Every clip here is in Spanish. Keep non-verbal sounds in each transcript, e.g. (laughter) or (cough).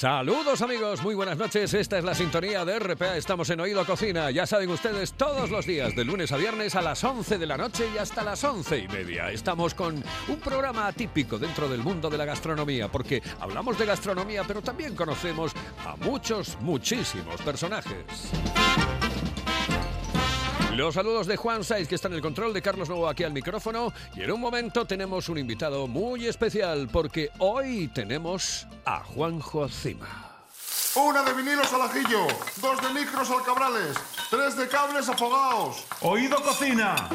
Saludos amigos, muy buenas noches. Esta es la sintonía de RPA. Estamos en Oído Cocina. Ya saben ustedes, todos los días, de lunes a viernes a las 11 de la noche y hasta las 11 y media. Estamos con un programa atípico dentro del mundo de la gastronomía, porque hablamos de gastronomía, pero también conocemos a muchos, muchísimos personajes. Los saludos de Juan Saiz, que está en el control, de Carlos Novo aquí al micrófono. Y en un momento tenemos un invitado muy especial, porque hoy tenemos a Juanjo Cima. Una de vinilos al ajillo, dos de micros al cabrales, tres de cables afogados. Oído Cocina.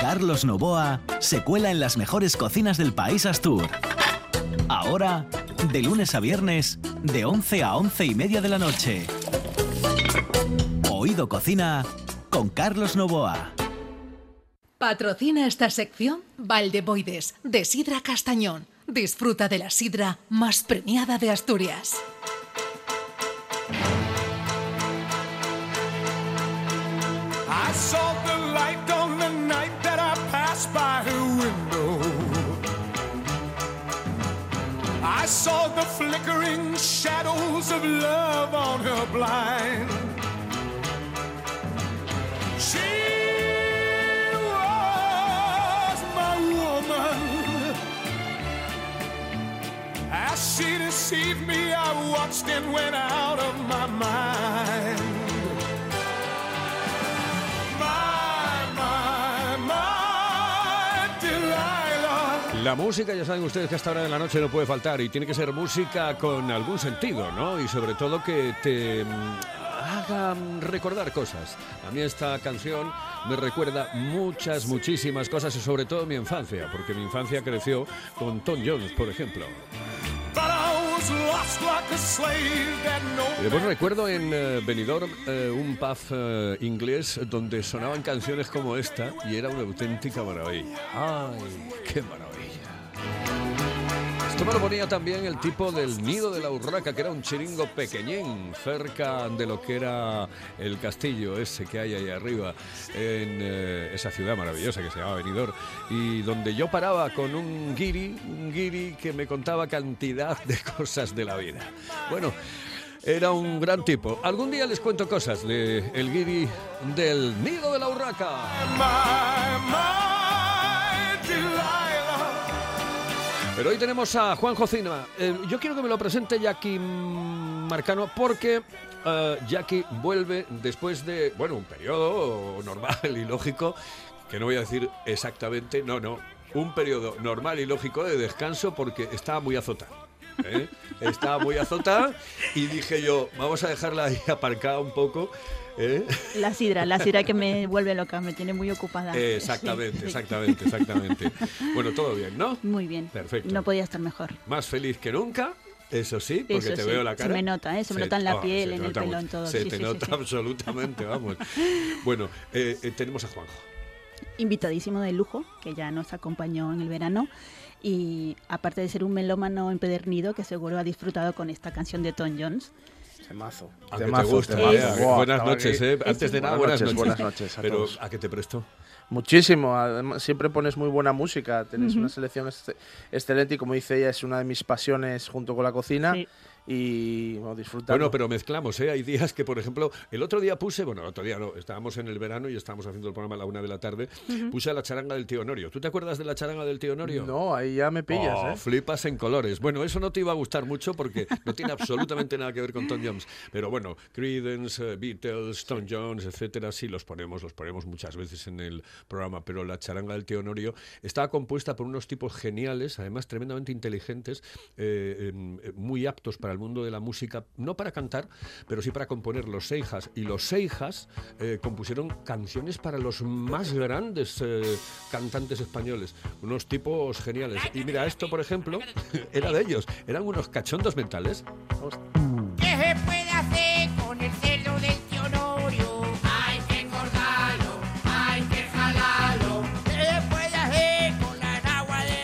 Carlos Novoa se cuela en las mejores cocinas del país Astur. Ahora, de lunes a viernes, de 11 a 11 y media de la noche. Oído Cocina con Carlos Novoa. Patrocina esta sección Valdeboides, de Sidra Castañón. Disfruta de la sidra más premiada de Asturias. I saw the light on the night that I passed by her window. I saw the flickering shadows of love on her blind. She deceived me, I watched and went out of my mind. La música, ya saben ustedes que a esta hora de la noche no puede faltar y tiene que ser música con algún sentido, ¿no? Y sobre todo que te mm, haga recordar cosas. A mí esta canción me recuerda muchas, muchísimas cosas y sobre todo mi infancia, porque mi infancia creció con Tom Jones, por ejemplo. Después recuerdo en eh, Benidorm eh, un pub eh, inglés donde sonaban canciones como esta y era una auténtica maravilla. ¡Ay, qué maravilla! Esto me lo ponía también el tipo del Nido de la Urraca, que era un chiringo pequeñín, cerca de lo que era el castillo ese que hay ahí arriba, en eh, esa ciudad maravillosa que se llama Benidorm, y donde yo paraba con un guiri, un guiri que me contaba cantidad de (laughs) cosas de la vida. Bueno, era un gran tipo. Algún día les cuento cosas de el guiri del Nido de la Urraca. Pero hoy tenemos a Juan Jocina. Eh, yo quiero que me lo presente Jackie Marcano porque eh, Jackie vuelve después de, bueno, un periodo normal y lógico, que no voy a decir exactamente, no, no, un periodo normal y lógico de descanso porque estaba muy azotada. ¿eh? Estaba muy azotada y dije yo, vamos a dejarla ahí (laughs) aparcada un poco. ¿Eh? La sidra, la sidra que me vuelve loca, me tiene muy ocupada. Eh, Exactamente, Sí, sí. exactamente, exactamente. Bueno, todo bien, ¿no? Muy bien. Perfecto. No podía estar mejor. Más feliz que nunca, eso sí, porque Eso te sí, veo la se cara. me nota, ¿eh? Se me nota en la piel, se en el pelo, mucho. en todo. Se te nota absolutamente, vamos. Bueno, tenemos a Juanjo. Invitadísimo de lujo, que ya nos acompañó en el verano. Y aparte de ser un melómano empedernido, que seguro ha disfrutado con esta canción de Tom Jones. Temazo. A que te gusta, temazo. buenas noches. ¿eh? Antes de nada, buenas, Buenas noches. noches, buenas noches a Pero, todos. ¿a qué te prestó? Muchísimo. Además, siempre pones muy buena música. Tenéis una selección excelente y como dice ella, es una de mis pasiones junto con la cocina. Sí. Y bueno, disfrutando. Bueno, pero mezclamos, ¿eh? Hay días que, por ejemplo, el otro día puse, bueno, el otro día no, estábamos en el verano y estábamos haciendo el programa a la una de la tarde, puse a la charanga del tío Honorio. ¿Tú te acuerdas de la charanga del tío Honorio? No, ahí ya me pillas, Oh, ¿eh? Flipas en colores. Bueno, eso no te iba a gustar mucho porque no tiene absolutamente nada que ver con Tom Jones. Pero bueno, Creedence, eh, Beatles, Tom Jones, etcétera, sí los ponemos, los ponemos muchas veces en el programa. Pero la charanga del tío Honorio estaba compuesta por unos tipos geniales, además tremendamente inteligentes, eh, em, eh, muy aptos para el mundo de la música, no para cantar, pero sí para componer. Los Seijas y los Seijas eh, compusieron canciones para los más grandes eh, cantantes españoles, unos tipos geniales. Y mira, esto, por ejemplo, (laughs) era de ellos, eran unos cachondos mentales. ¿Qué se puede hacer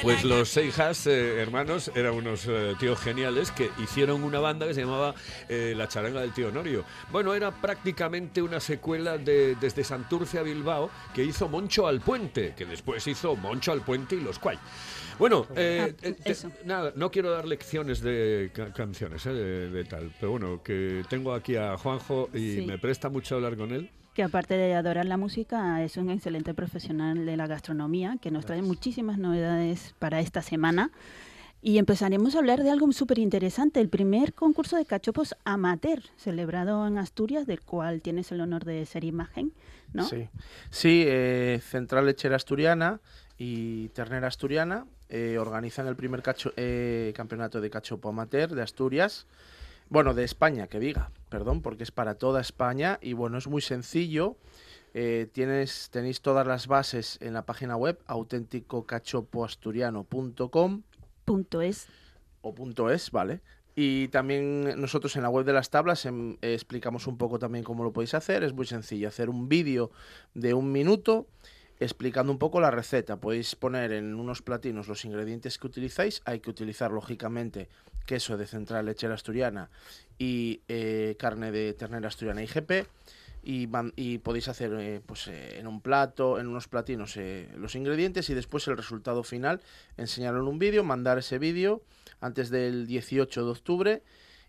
Pues los Seijas, eh, hermanos, eran unos eh, tíos geniales que hicieron una banda que se llamaba eh, La Charanga del Tío Honorio. Bueno, era prácticamente una secuela de Desde Santurce a Bilbao que hizo Moncho al Puente, que después hizo Moncho al Puente y los Cuay. Bueno, eh, Ah, eh, te- nada, no quiero dar lecciones de ca- canciones, eh, de, de tal, pero bueno, que tengo aquí a Juanjo y Sí. me presta mucho hablar con él. Que aparte de adorar la música, es un excelente profesional de la gastronomía, que nos trae muchísimas novedades para esta semana. Y empezaremos a hablar de algo súper interesante, el primer concurso de cachopos amateur, celebrado en Asturias, del cual tienes el honor de ser imagen, ¿no? Sí, sí eh, Central Lechera Asturiana y Ternera Asturiana eh, organizan el primer cacho- eh, campeonato de cachopo amateur de Asturias. Bueno, de España, que diga, perdón, porque es para toda España y bueno, es muy sencillo. Eh, tienes, tenéis todas las bases en la página web auténticocachopoasturiano.com Punto es. o punto .es, ¿vale? Y también nosotros en la web de las tablas em, eh, explicamos un poco también cómo lo podéis hacer. Es muy sencillo, hacer un vídeo de un minuto explicando un poco la receta. Podéis poner en unos platinos los ingredientes que utilizáis. Hay que utilizar, lógicamente, queso de central lechera asturiana y eh, carne de ternera asturiana IGP. Y, man- y podéis hacer eh, pues, eh, en un plato, en unos platinos, los ingredientes y después el resultado final, enseñarlo en un vídeo, mandar ese vídeo antes del 18 de octubre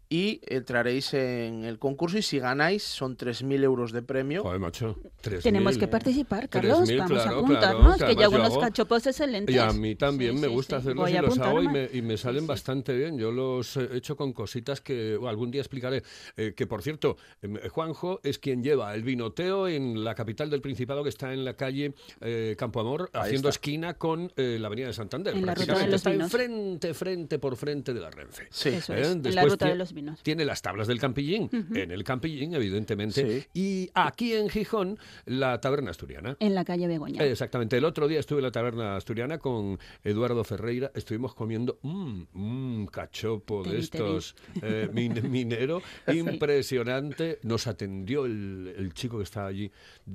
y entraréis en el concurso y si ganáis son 3.000 euros de premio. Joder, macho. 3.000. Tenemos que participar, Carlos. 3.000, Vamos claro, a apuntarnos, claro, que además yo hago unos cachopos excelentes. Y a mí también Sí, me sí, gusta sí. hacerlos y los hago y me, y me salen Sí, sí. bastante bien. Yo los he hecho con cositas que bueno, algún día explicaré. Eh, que por cierto, em, Juanjo es quien lleva el vinoteo en la capital del Principado que está en la calle eh, Campo Amor, Ahí haciendo está. esquina con eh, la avenida de Santander. En la ruta de los está vinos. enfrente, frente por frente de la Renfe. Sí. Eso ¿Eh? es, en la ruta de los vinos. Tiene las tablas del Campillín, en el Campillín, evidentemente. Sí. Y aquí en Gijón, la taberna asturiana. En la calle Begoña. Eh, Exactamente. El otro día estuve en la taberna asturiana con Eduardo Ferreira. Estuvimos comiendo un cachopo de Te vi, te vi. estos eh, (laughs) min- minero impresionante. Nos atendió el, el chico que estaba allí.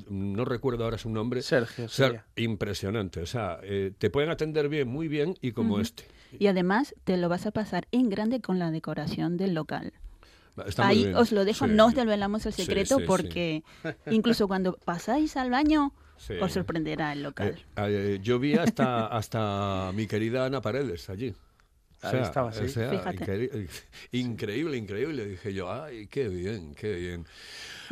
No recuerdo ahora su nombre. Sergio sería. impresionante. O sea, eh, te pueden atender bien, muy bien y como este. Y además te lo vas a pasar en grande con la decoración del local. Está Ahí bien. os lo dejo, Sí. no os desvelamos el secreto sí, sí. porque incluso cuando pasáis al baño os sorprenderá el local. Eh, eh, yo vi hasta, hasta mi querida Ana Paredes allí. O Ahí sea, estaba, sí. o sea, Fíjate. increí- increíble, increíble. Dije yo, ay, qué bien, qué bien.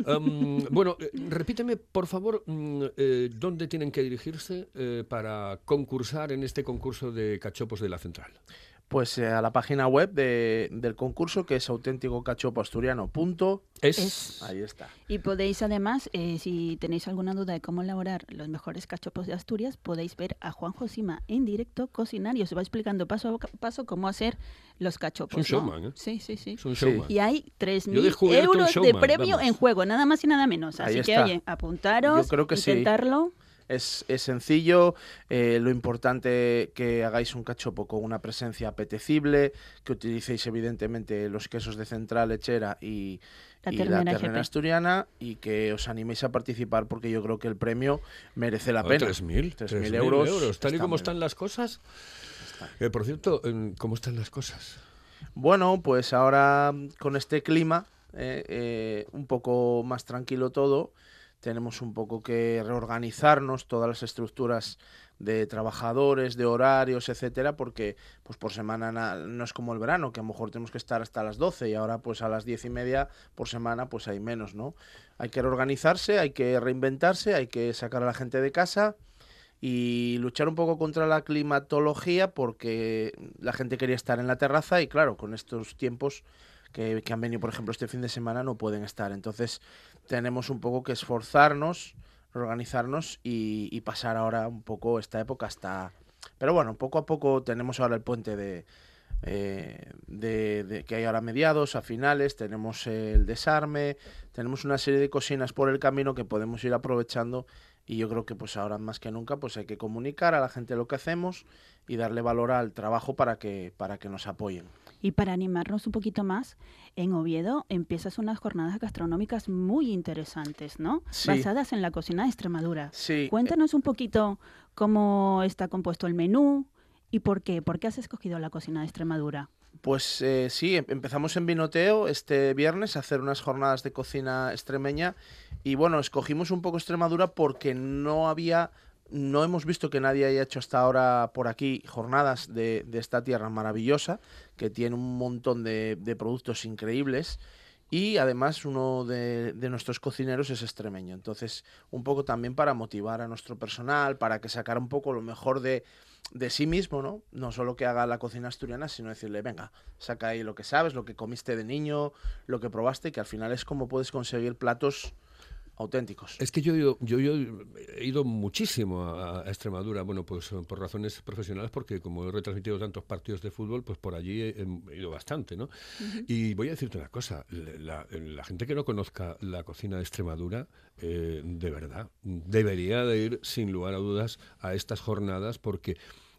Am, (laughs) bueno, eh, repíteme, por favor, mm, eh, dónde tienen que dirigirse eh, para concursar en este concurso de cachopos de la central. Pues eh, a la página web de- del concurso que es auténticocachopoasturiano.es. Es, Ahí está. Y podéis además, eh, si tenéis alguna duda de cómo elaborar los mejores cachopos de Asturias, podéis ver a Juan Josima en directo cocinar y os va explicando paso a paso cómo hacer los cachopos. Es un ¿no? showman, ¿eh? Sí, sí, sí. es un showman. Y hay Yo 3.000 descubierto un euros de premio vamos. en juego, nada más y nada menos. Así que, oye, apuntaros, Yo creo que sí. Es, es sencillo, eh, lo importante que hagáis un cachopo con una presencia apetecible, que utilicéis evidentemente los quesos de central lechera y La y ternera la asturiana y que os animéis a participar porque yo creo que el premio merece la pena. 3.000 3.000 3.000 euros. Tal y como están las cosas. Eh, por cierto, em, ¿cómo están las cosas? Bueno, pues ahora con este clima, eh, eh, un poco más tranquilo todo, tenemos un poco que reorganizarnos todas las estructuras de trabajadores, de horarios, etcétera, porque pues por semana na- no es como el verano, que a lo mejor tenemos que estar hasta las 12 y ahora pues a las 10 y media por semana pues hay menos, ¿no? Hay que reorganizarse, hay que reinventarse, hay que sacar a la gente de casa y luchar un poco contra la climatología porque la gente quería estar en la terraza y claro, con estos tiempos que, que han venido, por ejemplo, este fin de semana no pueden estar. Entonces tenemos un poco que esforzarnos, organizarnos y, pasar ahora un poco esta época hasta... Pero bueno, poco a poco tenemos ahora el puente de, eh, de, de- que hay ahora mediados, a finales, tenemos el desarme, tenemos una serie de cocinas por el camino que podemos ir aprovechando y yo creo que pues ahora más que nunca pues hay que comunicar a la gente lo que hacemos y darle valor al trabajo para que para que nos apoyen. Y para animarnos un poquito más, en Oviedo empiezas unas jornadas gastronómicas muy interesantes, ¿no? Sí. Basadas en la cocina de Extremadura. Sí, Cuéntanos un poquito cómo está compuesto el menú ¿Y por qué? ¿Por qué has escogido la cocina de Extremadura? Pues eh, sí, em- empezamos en Vinoteo este viernes a hacer unas jornadas de cocina extremeña y bueno, escogimos un poco Extremadura porque no había, no hemos visto que nadie haya hecho hasta ahora por aquí jornadas de, de esta tierra maravillosa que tiene un montón de, de productos increíbles y además uno de, nuestros cocineros es extremeño. Entonces, un poco también para motivar a nuestro personal, para que sacara un poco lo mejor de, de sí mismo, ¿no? No solo que haga la cocina asturiana, sino decirle, venga, saca ahí lo que sabes, lo que comiste de niño, lo que probaste, que al final es como puedes conseguir platos auténticos. Es que yo, he ido- yo, yo he ido muchísimo a, a Extremadura, bueno, pues eh, por razones profesionales, porque como he retransmitido tantos partidos de fútbol, pues por allí he, he ido bastante, ¿no? Y voy a decirte una cosa, la, la gente que no conozca la cocina de Extremadura, eh, de verdad, debería de ir sin lugar a dudas a estas jornadas, porque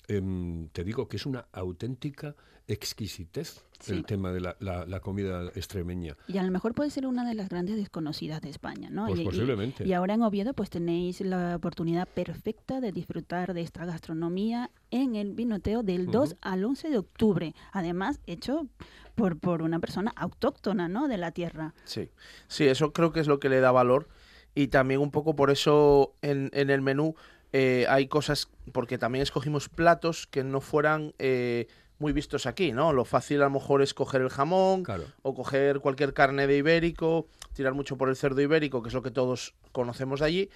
em, te digo que es una auténtica exquisitez Sí. el tema de la, la- la comida extremeña. Y a lo mejor puede ser una de las grandes desconocidas de España, ¿no? Pues Y- posiblemente. Y, ahora en Oviedo pues tenéis la oportunidad perfecta de disfrutar de esta gastronomía en el vinoteo del 2 al 11 de octubre. Además, hecho por, por una persona autóctona, ¿no? De la tierra. Sí, sí, eso creo que es lo que le da valor y también un poco por eso en, en el menú eh, hay cosas, porque también escogimos platos que no fueran eh, muy vistos aquí, ¿no? Lo fácil a lo mejor es coger el jamón Claro. o coger cualquier carne de ibérico, tirar mucho por el cerdo ibérico, que es lo que todos conocemos de allí.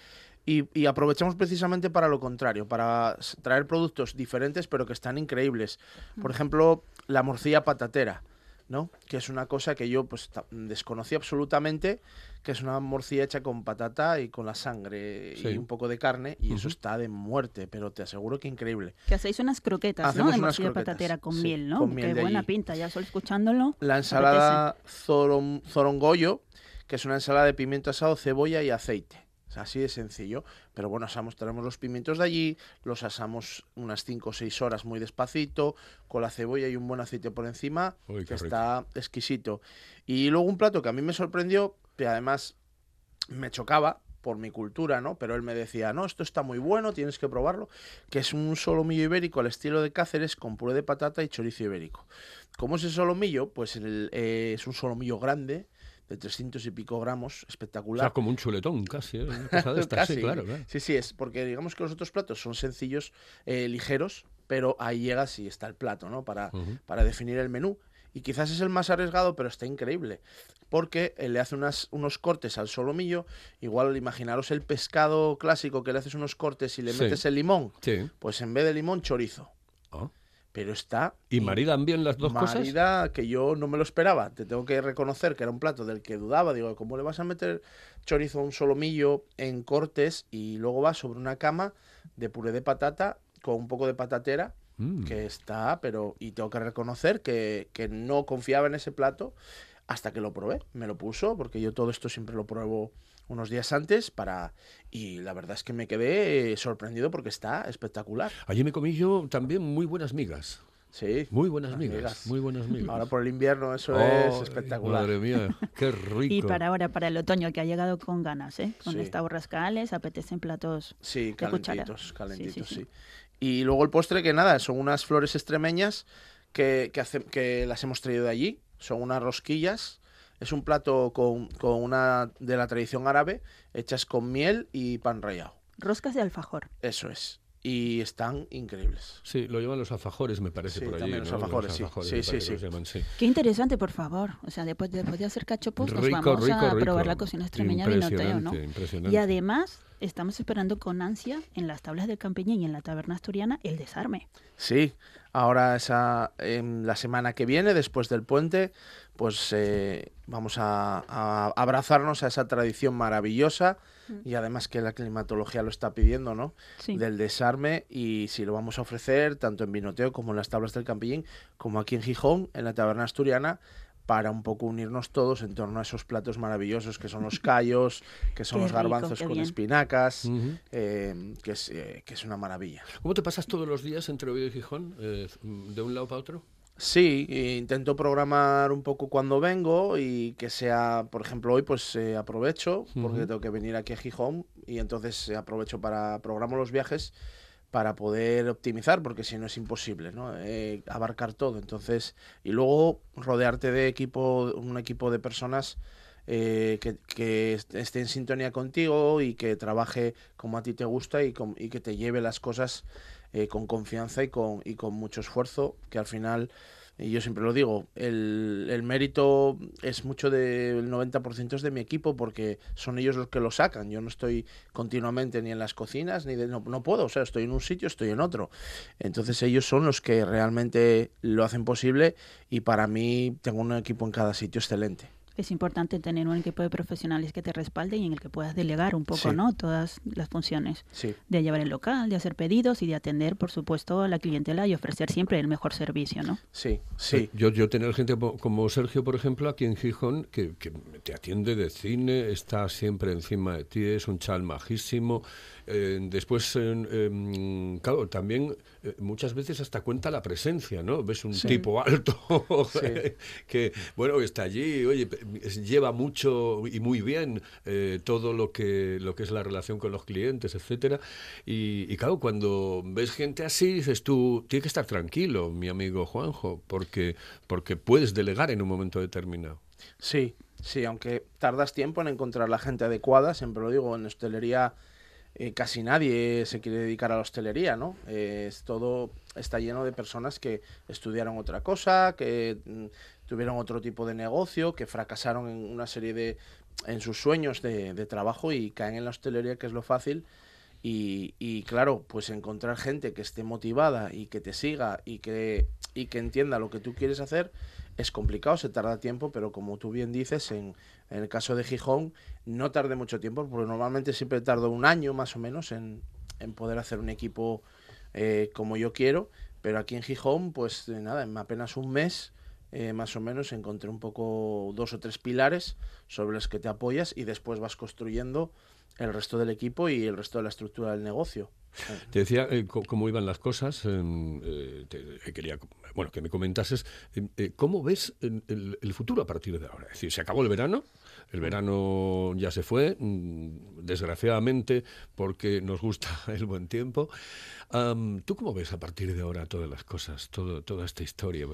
Y, y aprovechamos precisamente para lo contrario, para traer productos diferentes pero que están increíbles. Por ejemplo, la morcilla patatera, ¿no? Que es una cosa que yo pues desconocí absolutamente, que es una morcilla hecha con patata y con la sangre Sí. y un poco de carne y eso Ujú. está de muerte, pero te aseguro que increíble. Que hacéis unas croquetas, ¿no? Hacemos De unas morcilla croquetas, patatera con sí, miel, ¿no? con miel Qué de buena allí. pinta, ya solo escuchándolo. La ensalada zoron- zorongollo, que es una ensalada de pimiento asado, cebolla y aceite. Así de sencillo. Pero bueno, asamos, traemos los pimientos de allí, los asamos unas 5 o 6 horas muy despacito, con la cebolla y un buen aceite por encima, Uy, que rico. está exquisito. Y luego un plato que a mí me sorprendió, que además me chocaba por mi cultura, ¿no? Pero él me decía, no, esto está muy bueno, tienes que probarlo, que es un solomillo ibérico al estilo de Cáceres con puré de patata y chorizo ibérico. ¿Cómo es el solomillo? Pues el, eh, es un solomillo grande, de 300 y pico gramos, O espectacular. sea, como un chuletón casi, ¿eh? Una (laughs) cosa de estas, sí, claro, claro. Sí, sí, es porque digamos que los otros platos son sencillos, eh, ligeros, pero ahí llegas y está el plato, ¿no? Para, para definir el menú. Y quizás es el más arriesgado, pero está increíble. Porque eh, le hace unas, unos cortes al solomillo. Igual imaginaros el pescado clásico que le haces unos cortes y le Sí. metes el limón. Sí. Pues en vez de limón, chorizo. Ah. Pero está. ¿Y maridan bien las dos cosas? Marida que yo no me lo esperaba. Te tengo que reconocer que era un plato del que dudaba. Digo, ¿cómo le vas a meter chorizo a un solomillo en cortes y luego va sobre una cama de puré de patata con un poco de patatera? Mm. Que está, pero. Y tengo que reconocer que, que no confiaba en ese plato hasta que lo probé. Me lo puso, porque yo todo esto siempre lo pruebo unos días antes para. Y la verdad es que me quedé eh, sorprendido porque está espectacular. Allí me comí yo también muy buenas migas. Sí. Muy buenas Las migas. migas. Muy buenas migas. Ahora por el invierno eso Ay, es espectacular. Madre mía, qué rico. Y para ahora, para el otoño, que ha llegado con ganas, ¿eh? Con Sí. esta borrascales, apetecen platos Sí, de cuchara. calentitos, calentitos, sí, sí. Y luego el postre, que nada, son unas flores extremeñas que, que, hace- que las hemos traído de allí. Son unas rosquillas. Es un plato con, con una de la tradición árabe, hechas con miel y pan rallado. Roscas de alfajor. Eso es. Y están increíbles. Sí, lo llaman los alfajores, me parece, Sí, por allí. también los ¿no? alfajores, sí. Sí, sí, parece que sí. los llaman, sí. Qué interesante, por favor. O sea, después, después de hacer cachopos, nos Rico, vamos rico, a rico. probar la cocina extremeña de Noteo, ¿no? Impresionante. Y además, estamos esperando con ansia en las tablas del Campeñín y en la taberna asturiana el desarme. Sí, ahora esa, en la semana que viene, después del puente, pues eh, vamos a, a abrazarnos a esa tradición maravillosa y además que la climatología lo está pidiendo, ¿no? Sí. Del desarme y si lo vamos a ofrecer tanto en Vinoteo como en las tablas del Campillín, como aquí en Gijón, en la taberna asturiana, para un poco unirnos todos en torno a esos platos maravillosos que son los callos, que son Qué los garbanzos con bien. espinacas, eh, que, es, eh, que es una maravilla. ¿Cómo te pasas todos los días entre Oviedo y Gijón? eh, de un lado para otro? Sí, intento programar un poco cuando vengo y que sea, por ejemplo, hoy pues eh, aprovecho porque tengo que venir aquí a Gijón y entonces eh, aprovecho para programo los viajes para poder optimizar, porque si no es imposible, ¿no? Eh, abarcar todo. Entonces, y luego rodearte de equipo, un equipo de personas eh, que, que est- esté en sintonía contigo y que trabaje como a ti te gusta y, com- y que te lleve las cosas eh, con confianza y con, y con mucho esfuerzo, que al final, y yo siempre lo digo, el, el mérito es mucho del 90% es de mi equipo porque son ellos los que lo sacan. Yo no estoy continuamente ni en las cocinas, ni de, no, no puedo, o sea, estoy en un sitio, estoy en otro. Entonces ellos son los que realmente lo hacen posible y para mí tengo un equipo en cada sitio excelente. Es importante tener un equipo de profesionales que te respalde y en el que puedas delegar un poco, Sí. ¿no? Todas las funciones Sí. de llevar el local, de hacer pedidos y de atender, por supuesto, a la clientela y ofrecer siempre el mejor servicio, ¿no? Sí, sí. Yo, yo tener gente como, como Sergio, por ejemplo, aquí en Gijón, que, que te atiende de cine, está siempre encima de ti, es un chal majísimo. Eh, después, en- em, claro, también eh, muchas veces hasta cuenta la presencia, ¿no? Ves un Sí. tipo alto (laughs) Sí. que, bueno, está allí, oye, lleva mucho y muy bien eh, todo lo que, lo que es la relación con los clientes, etcétera. Y, y claro, cuando ves gente así, dices tú, tiene que estar tranquilo, mi amigo Juanjo, porque, porque puedes delegar en un momento determinado. Sí, sí, aunque tardas tiempo en encontrar la gente adecuada, siempre lo digo, en hostelería eh, casi nadie se quiere dedicar a la hostelería, ¿no? Eh, es todo está lleno de personas que estudiaron otra cosa, que mm, tuvieron otro tipo de negocio, que fracasaron en una serie de en sus sueños de, trabajo y caen en la hostelería, que es lo fácil. Y, y claro, pues encontrar gente que esté motivada y que te siga y que, y que entienda lo que tú quieres hacer es complicado, se tarda tiempo, pero como tú bien dices, en, en el caso de Gijón no tardé mucho tiempo, porque normalmente siempre tardo un año más o menos en, en poder hacer un equipo eh, como yo quiero, pero aquí en Gijón, pues nada, en apenas un mes eh, más o menos encontré un poco dos o tres pilares sobre los que te apoyas y después vas construyendo el resto del equipo y el resto de la estructura del negocio. Te decía eh, cómo iban las cosas. em, eh, te- eh, quería, bueno, que me comentases eh, cómo ves el- el futuro a partir de ahora. Es decir, se acabó el verano. El verano ya se fue, mm, desgraciadamente, porque nos gusta (laughs) el buen tiempo. ¿Tú cómo ves a partir de ahora todas las cosas, todo, toda esta historia?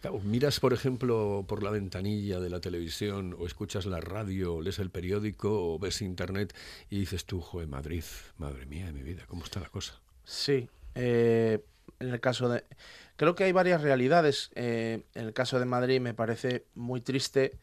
Claro, miras, por ejemplo, por la ventanilla de la televisión, o escuchas la radio, o lees el periódico, o ves internet, y dices tú, joder, Madrid, madre mía de mi vida, ¿cómo está la cosa? Sí, eh, en el caso de... Creo que hay varias realidades. eh, en el caso de Madrid me parece muy triste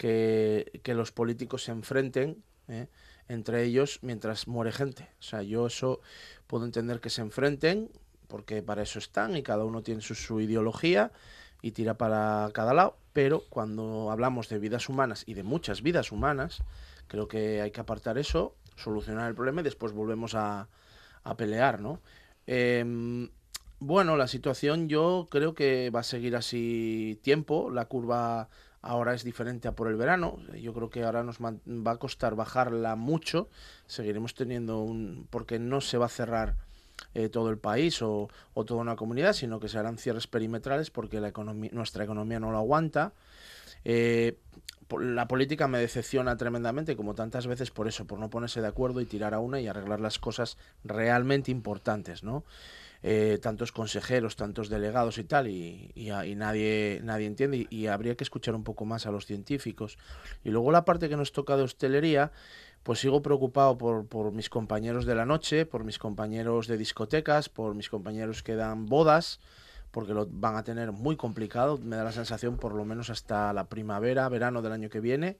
que, los políticos se enfrenten eh, entre ellos mientras muere gente. O sea, yo eso puedo entender que se enfrenten porque para eso están y cada uno tiene su, su ideología y tira para cada lado, pero cuando hablamos de vidas humanas y de muchas vidas humanas, creo que hay que apartar eso, solucionar el problema y después volvemos a, a pelear, ¿no? Em, bueno, la situación yo creo que va a seguir así tiempo. La curva ahora es diferente a por el verano. Yo creo que ahora nos va a costar bajarla mucho. Seguiremos teniendo un... porque no se va a cerrar eh, todo el país o, o toda una comunidad, sino que se harán cierres perimetrales porque la economía, nuestra economía no lo aguanta. Eh, la política me decepciona tremendamente, como tantas veces, por eso, por no ponerse de acuerdo y tirar a una y arreglar las cosas realmente importantes, ¿no? Eh, tantos consejeros, tantos delegados y tal, y, nadie, nadie entiende, y, habría que escuchar un poco más a los científicos. Y luego la parte que nos toca de hostelería, pues sigo preocupado por, por mis compañeros de la noche, por mis compañeros de discotecas, por mis compañeros que dan bodas, porque lo van a tener muy complicado, me da la sensación por lo menos hasta la primavera, verano del año que viene.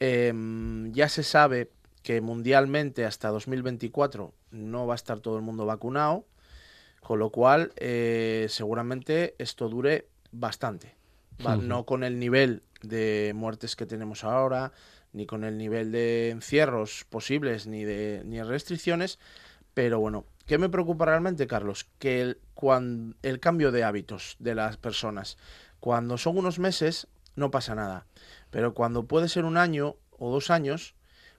Em, ya se sabe que mundialmente hasta 2024 no va a estar todo el mundo vacunado, con lo cual eh, seguramente esto dure bastante. Va-. No con el nivel de muertes que tenemos ahora, ni con el nivel de encierros posibles, ni de ni restricciones, pero bueno, ¿qué me preocupa realmente, Carlos? Que el, cuan- el cambio de hábitos de las personas. Cuando son unos meses, no pasa nada. Pero cuando puede ser un año o dos años,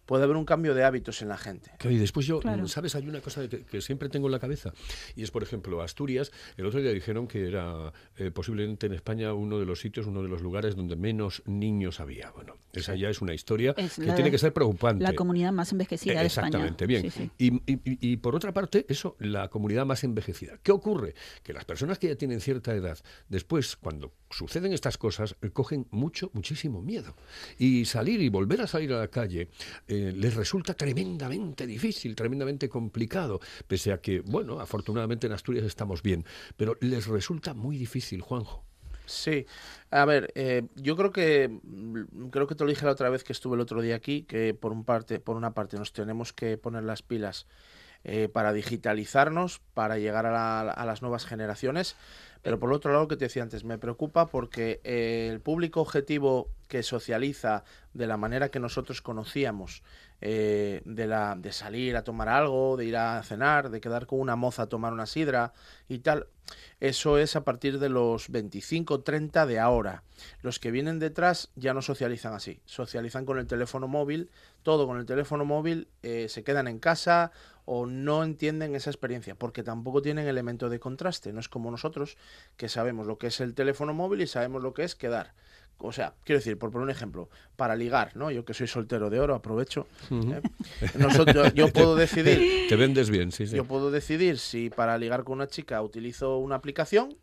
puede haber un cambio de hábitos en la gente. Claro, y después yo, Claro. ¿sabes? Hay una cosa que, que siempre tengo en la cabeza y es, por ejemplo, Asturias. El otro día dijeron que era eh, posiblemente en España uno de los sitios, uno de los lugares donde menos niños había. Bueno, esa ya es una historia Es que tiene que ser preocupante. La comunidad más envejecida de España. Exactamente, bien. Sí, sí. Y, y- y- y por otra parte, eso, la comunidad más envejecida. ¿Qué ocurre? Que las personas que ya tienen cierta edad, después, cuando suceden estas cosas, eh, cogen mucho, muchísimo miedo. Y salir y volver a salir a la calle les resulta tremendamente difícil, tremendamente complicado, pese a que, bueno, afortunadamente en Asturias estamos bien, pero les resulta muy difícil, Juanjo. Sí, a ver, eh, yo creo que mm, creo que te lo dije la otra vez que estuve el otro día aquí, que por un parte, por una parte nos tenemos que poner las pilas eh, para digitalizarnos, para llegar a, la- a las nuevas generaciones, pero por otro lado, que te decía antes, me preocupa porque eh, el público objetivo que socializa de la manera que nosotros conocíamos, eh, de, la, de salir a tomar algo, de ir a cenar, de quedar con una moza a tomar una sidra y tal, eso es a partir de los 25, 30 de ahora. Los que vienen detrás ya no socializan así, socializan con el teléfono móvil, todo con el teléfono móvil, se quedan en casa o no entienden esa experiencia, porque tampoco tienen elemento de contraste, no es como nosotros que sabemos lo que es el teléfono móvil y sabemos lo que es quedar. O sea, quiero decir, por poner un ejemplo, para ligar, ¿no? Yo que soy soltero de oro, aprovecho. ¿eh? Nosotros, yo (laughs) puedo decidir (laughs) Te vendes bien, sí, sí. yo puedo decidir si para ligar con una chica utilizo una aplicación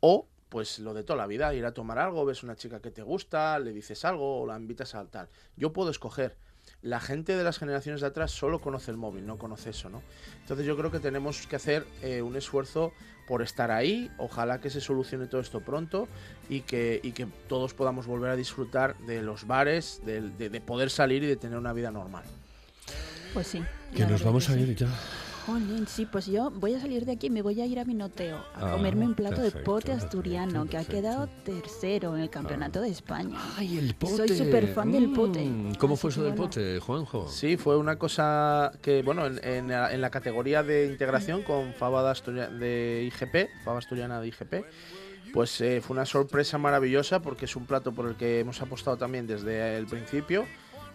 o pues lo de toda la vida, ir a tomar algo, ves una chica que te gusta, le dices algo o la invitas a tal. Yo puedo escoger. La gente de las generaciones de atrás solo conoce el móvil, no conoce eso, ¿no? Entonces yo creo que tenemos que hacer eh, un esfuerzo por estar ahí, ojalá que se solucione todo esto pronto y que, y que todos podamos volver a disfrutar de los bares, de, de poder salir y de tener una vida normal. Pues sí. Que nos vamos que a sí. ir ya. Jolín, sí, pues yo voy a salir de aquí y me voy a ir a Minoteo a Ah, comerme un plato de pote asturiano perfecto, que ha quedado tercero en el campeonato de España. ¡Ay, el pote! Soy súper fan del pote. Mm, ¿Cómo Así fue eso del bueno. pote, Juanjo? Sí, fue una cosa que, bueno, en, en la, en la categoría de integración con Faba de, Asturia- de IGP, Faba Asturiana de IGP, pues eh, fue una sorpresa maravillosa porque es un plato por el que hemos apostado también desde el principio,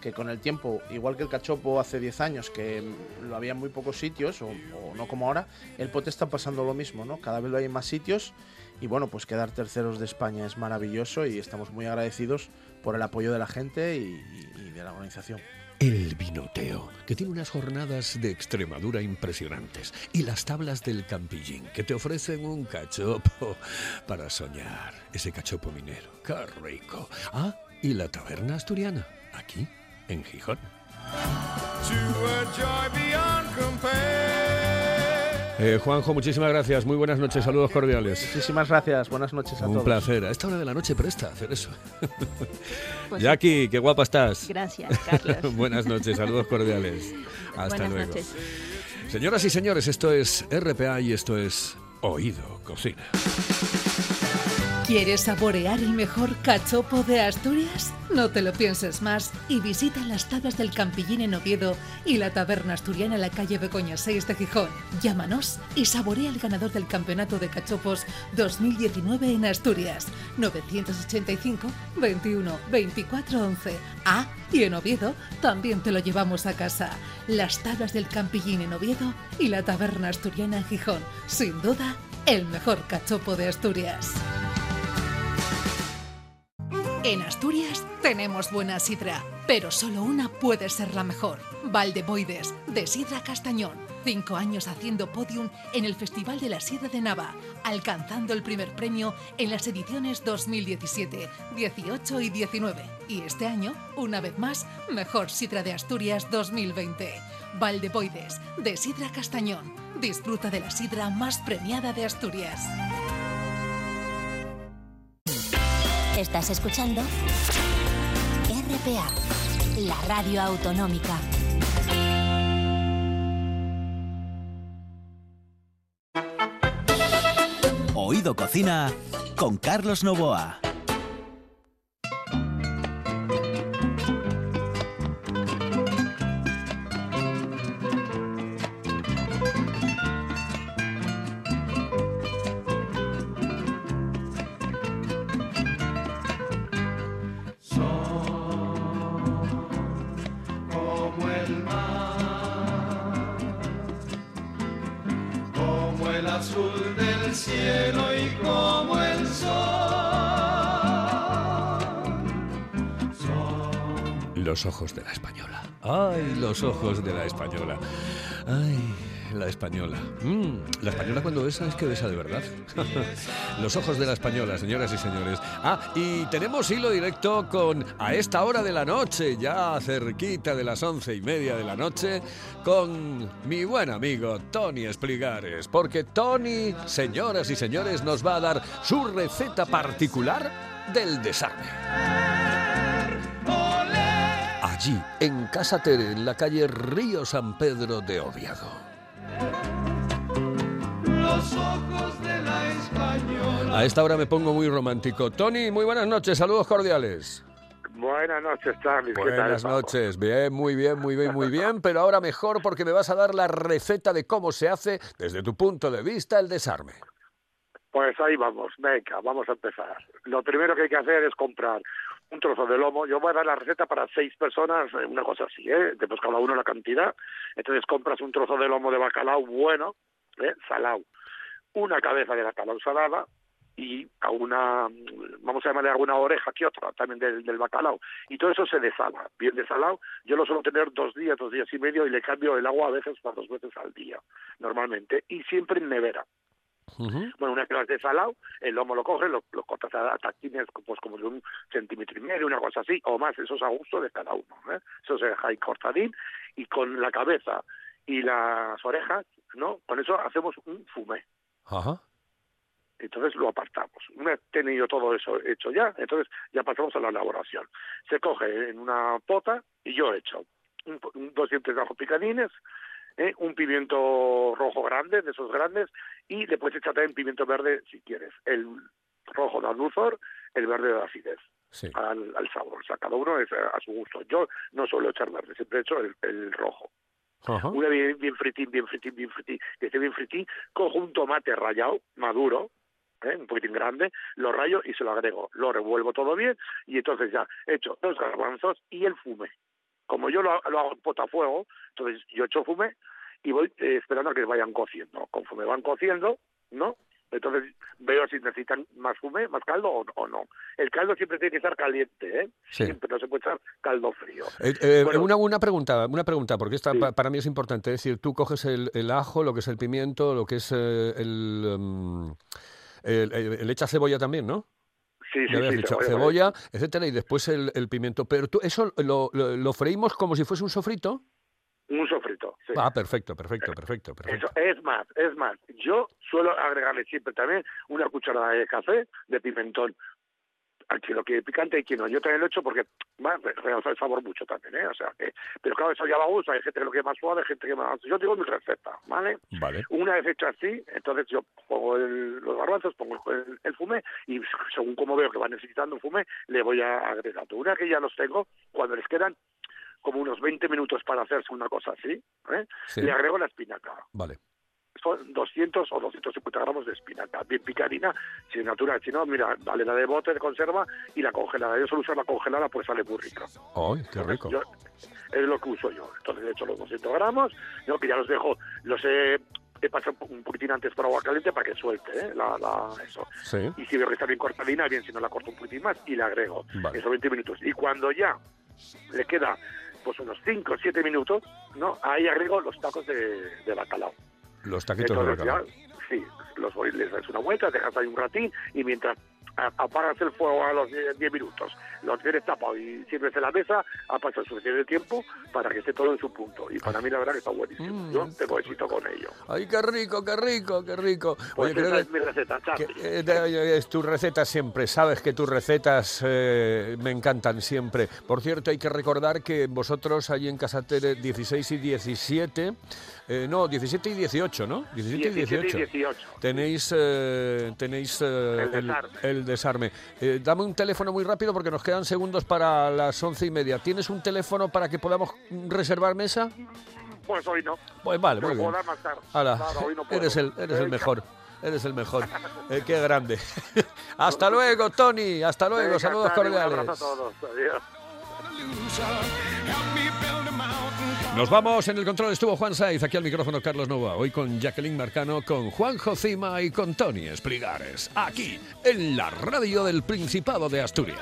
que con el tiempo, igual que el cachopo hace 10 años, que lo había en muy pocos sitios, o, o no como ahora, el pote está pasando lo mismo, ¿no? Cada vez lo hay en más sitios y bueno, pues quedar terceros de España es maravilloso y estamos muy agradecidos por el apoyo de la gente y- y- y de la organización. El Vinoteo, que tiene unas jornadas de Extremadura impresionantes. Y las tablas del Campillín, que te ofrecen un cachopo (laughs) para soñar. Ese cachopo minero. ¡Qué rico! Ah, y la taberna asturiana, aquí, en Gijón. Eh, Juanjo, muchísimas gracias. Muy buenas noches. Saludos cordiales. Muchísimas gracias, buenas noches a Un todos. placer. A esta hora de la noche presta hacer eso. (laughs) Pues Jackie, qué guapa estás. Gracias, (laughs) Carlos. Buenas noches, saludos cordiales. (laughs) Hasta Buenas luego. noches. Señoras y señores, esto es RPA y esto es Oído Cocina. ¿Quieres saborear el mejor cachopo de Asturias? No te lo pienses más y visita las tablas del Campillín en Oviedo y la taberna asturiana en la calle Begoña 6 de Gijón. Llámanos y saborea el ganador del Campeonato de Cachopos 2019 en Asturias. 985 21 24 11. Ah, y en Oviedo también te lo llevamos a casa. Las tablas del Campillín en Oviedo y la taberna asturiana en Gijón. Sin duda, el mejor cachopo de Asturias. En Asturias tenemos buena sidra, pero solo una puede ser la mejor. Valdeboides, de Sidra Castañón. Cinco años haciendo podium en el Festival de la Sidra de Nava, alcanzando el primer premio en las ediciones 2017, 18 y 19. Y este año, una vez más, Mejor Sidra de Asturias 2020. Valdeboides, de Sidra Castañón. Disfruta de la sidra más premiada de Asturias. Estás escuchando RPA, la radio autonómica. Oído Cocina con Carlos Novoa. Los ojos de la española. Ay, los ojos de la española. Ay, la española. Mm, la española cuando besa es que besa de verdad. (laughs) los ojos de la española, señoras y señores. Ah, y tenemos hilo directo con a esta hora de la noche, ya cerquita de las once y media de la noche, con mi buen amigo Tony Espligares. Porque Tony, señoras y señores, nos va a dar su receta particular del desarme. Allí, en Casa Tere, en la calle Río San Pedro de Oviedo. Los ojos de la española. A esta hora me pongo muy romántico. Tony, muy buenas noches, saludos cordiales. Buenas noches, Charlie. ¿Qué tal, Buenas noches, bien, muy bien, muy bien, muy bien, pero ahora mejor porque me vas a dar la receta de cómo se hace, desde tu punto de vista, el desarme. Pues ahí vamos, venga, vamos a empezar. Lo primero que hay que hacer es comprar un trozo de lomo. Yo voy a dar la receta para seis personas, eh, una cosa así, ¿eh? Después cada uno la cantidad. Entonces compras un trozo de lomo de bacalao bueno, ¿eh? Salao. Una cabeza de bacalao salada y a una, vamos a llamarle alguna oreja que otra también del, del bacalao. Y todo eso se desala, bien desalado. Yo lo suelo tener dos días, dos días y medio y le cambio el agua a veces para dos veces al día, normalmente. Y siempre en nevera. Bueno, una vez que lo has desalado, el lomo lo coges, lo, lo cortas a tactines pues como de un centímetro y medio, una cosa así, o más, eso es a gusto de cada uno. ¿eh? Eso se deja ahí cortadín y con la cabeza y las orejas, ¿no? Con eso hacemos un fumé. Ajá. Entonces lo apartamos. Una vez tenido todo eso hecho ya, entonces ya pasamos a la elaboración. Se coge en una pota y yo he hecho un, un- dos dientes de ajo picadines, ¿eh? un pimiento rojo grande, de esos grandes, y le puedes echar también pimiento verde si quieres. El rojo da dulzor, el verde da acidez Sí. al, al sabor. O sea, cada uno es a, a su gusto. Yo no suelo echar verde, siempre he hecho el, el rojo. Ajá. Una bien, bien fritín, bien fritín, bien fritín, que esté bien fritín, cojo un tomate rallado, maduro, ¿eh? un poquitín grande, lo rayo y se lo agrego. Lo revuelvo todo bien y entonces ya he hecho dos garbanzos y el fume. Como yo lo, lo hago en potafuego, entonces yo echo fume y voy eh, esperando a que vayan cociendo. Conforme van cociendo, ¿no? Entonces veo si necesitan más fume, más caldo o, o no. El caldo siempre tiene que estar caliente, ¿eh? Sí. Siempre no se puede echar caldo frío. Eh, eh, Bueno. una, una pregunta, una pregunta, porque esta pa- para mí es importante. Es decir, tú coges el, el ajo, lo que es el pimiento, lo que es el, em, el, el- el echa cebolla también, ¿no? Sí, sí, habías sí, dicho cebolla, cebolla, etcétera, y después el, el pimiento. Pero tú eso lo, lo, lo freímos como si fuese un sofrito. Un sofrito. sí. Ah, perfecto, perfecto, perfecto, perfecto. Eso, es más, es más. Yo suelo agregarle siempre también una cucharada de café de pimentón. Al que lo quiere picante y quien no. Yo también lo he hecho porque va, realza el sabor mucho también, ¿eh? O sea que, pero claro, eso ya va a gusto. Hay gente que lo quiere más suave, hay gente que más. Yo digo mi receta, ¿vale? Vale. Una vez hecho así, entonces yo pongo el- los garbanzos, pongo el, el fumé y según como veo que va necesitando un fumé, le voy a agregando. Una que ya los tengo, cuando les quedan como unos 20 minutos para hacerse una cosa así, ¿eh? Sí. le agrego la espinaca Vale. Son 200 o 250 gramos de espinaca, bien picadina, si es natural, si no, mira, dale la de bote de conserva y la congelada. Yo suelo usar la congelada, pues sale muy rica. ¡Ay, qué rico! Yo- es lo que uso yo. Entonces he hecho los 200 gramos, ¿no? que ya los dejo, los he, he pasado un poquitín antes por agua caliente para que suelte ¿eh? la, la- eso. Sí. Y si veo que está bien cortadina, bien, si no la corto un poquitín más y la agrego. Vale. Esos 20 minutos. Y cuando ya le queda pues unos 5 o 7 minutos, ¿no? Ahí agrego los tacos de, de bacalao. Los taquitos de bacalao. Sí, los les das una vuelta, dejas ahí un ratín y mientras apagas el fuego a los 10 10 minutos, los tienes tapados y sirves en la mesa, ha pasado suficiente tiempo para que esté todo en su punto. Y para mí la verdad que está buenísimo. Mm. Yo tengo éxito con ello. ¡Ay, qué rico, qué rico, qué rico! Pues creo esa que- es mi receta, Charlie. Eh, es tus recetas siempre, sabes que tus recetas eh, me encantan siempre. Por cierto, hay que recordar que vosotros allí en Casatere 16 y 17, eh, no, 17 y 18, ¿no? 17 y 17 y 18. 18. Tenéis, eh, tenéis eh, El desarme. el desarme. Eh, dame un teléfono muy rápido porque nos quedan segundos para las once y media. ¿Tienes un teléfono para que podamos reservar mesa? Pues hoy no. Pues vale, muy bien. más tarde. Hala, Claro, hoy no puedo. eres el, eres el mejor. Eres el mejor. (laughs) Eh, qué grande. (laughs) Hasta luego, Tony. Hasta luego. Venga, Saludos un cordiales. abrazo a todos. Adiós. Nos vamos, en el control estuvo Juan Saiz, aquí al micrófono Carlos Nova, hoy con Jacqueline Marcano, con Juan Jocima y con Tony Espligares, aquí en la radio del Principado de Asturias.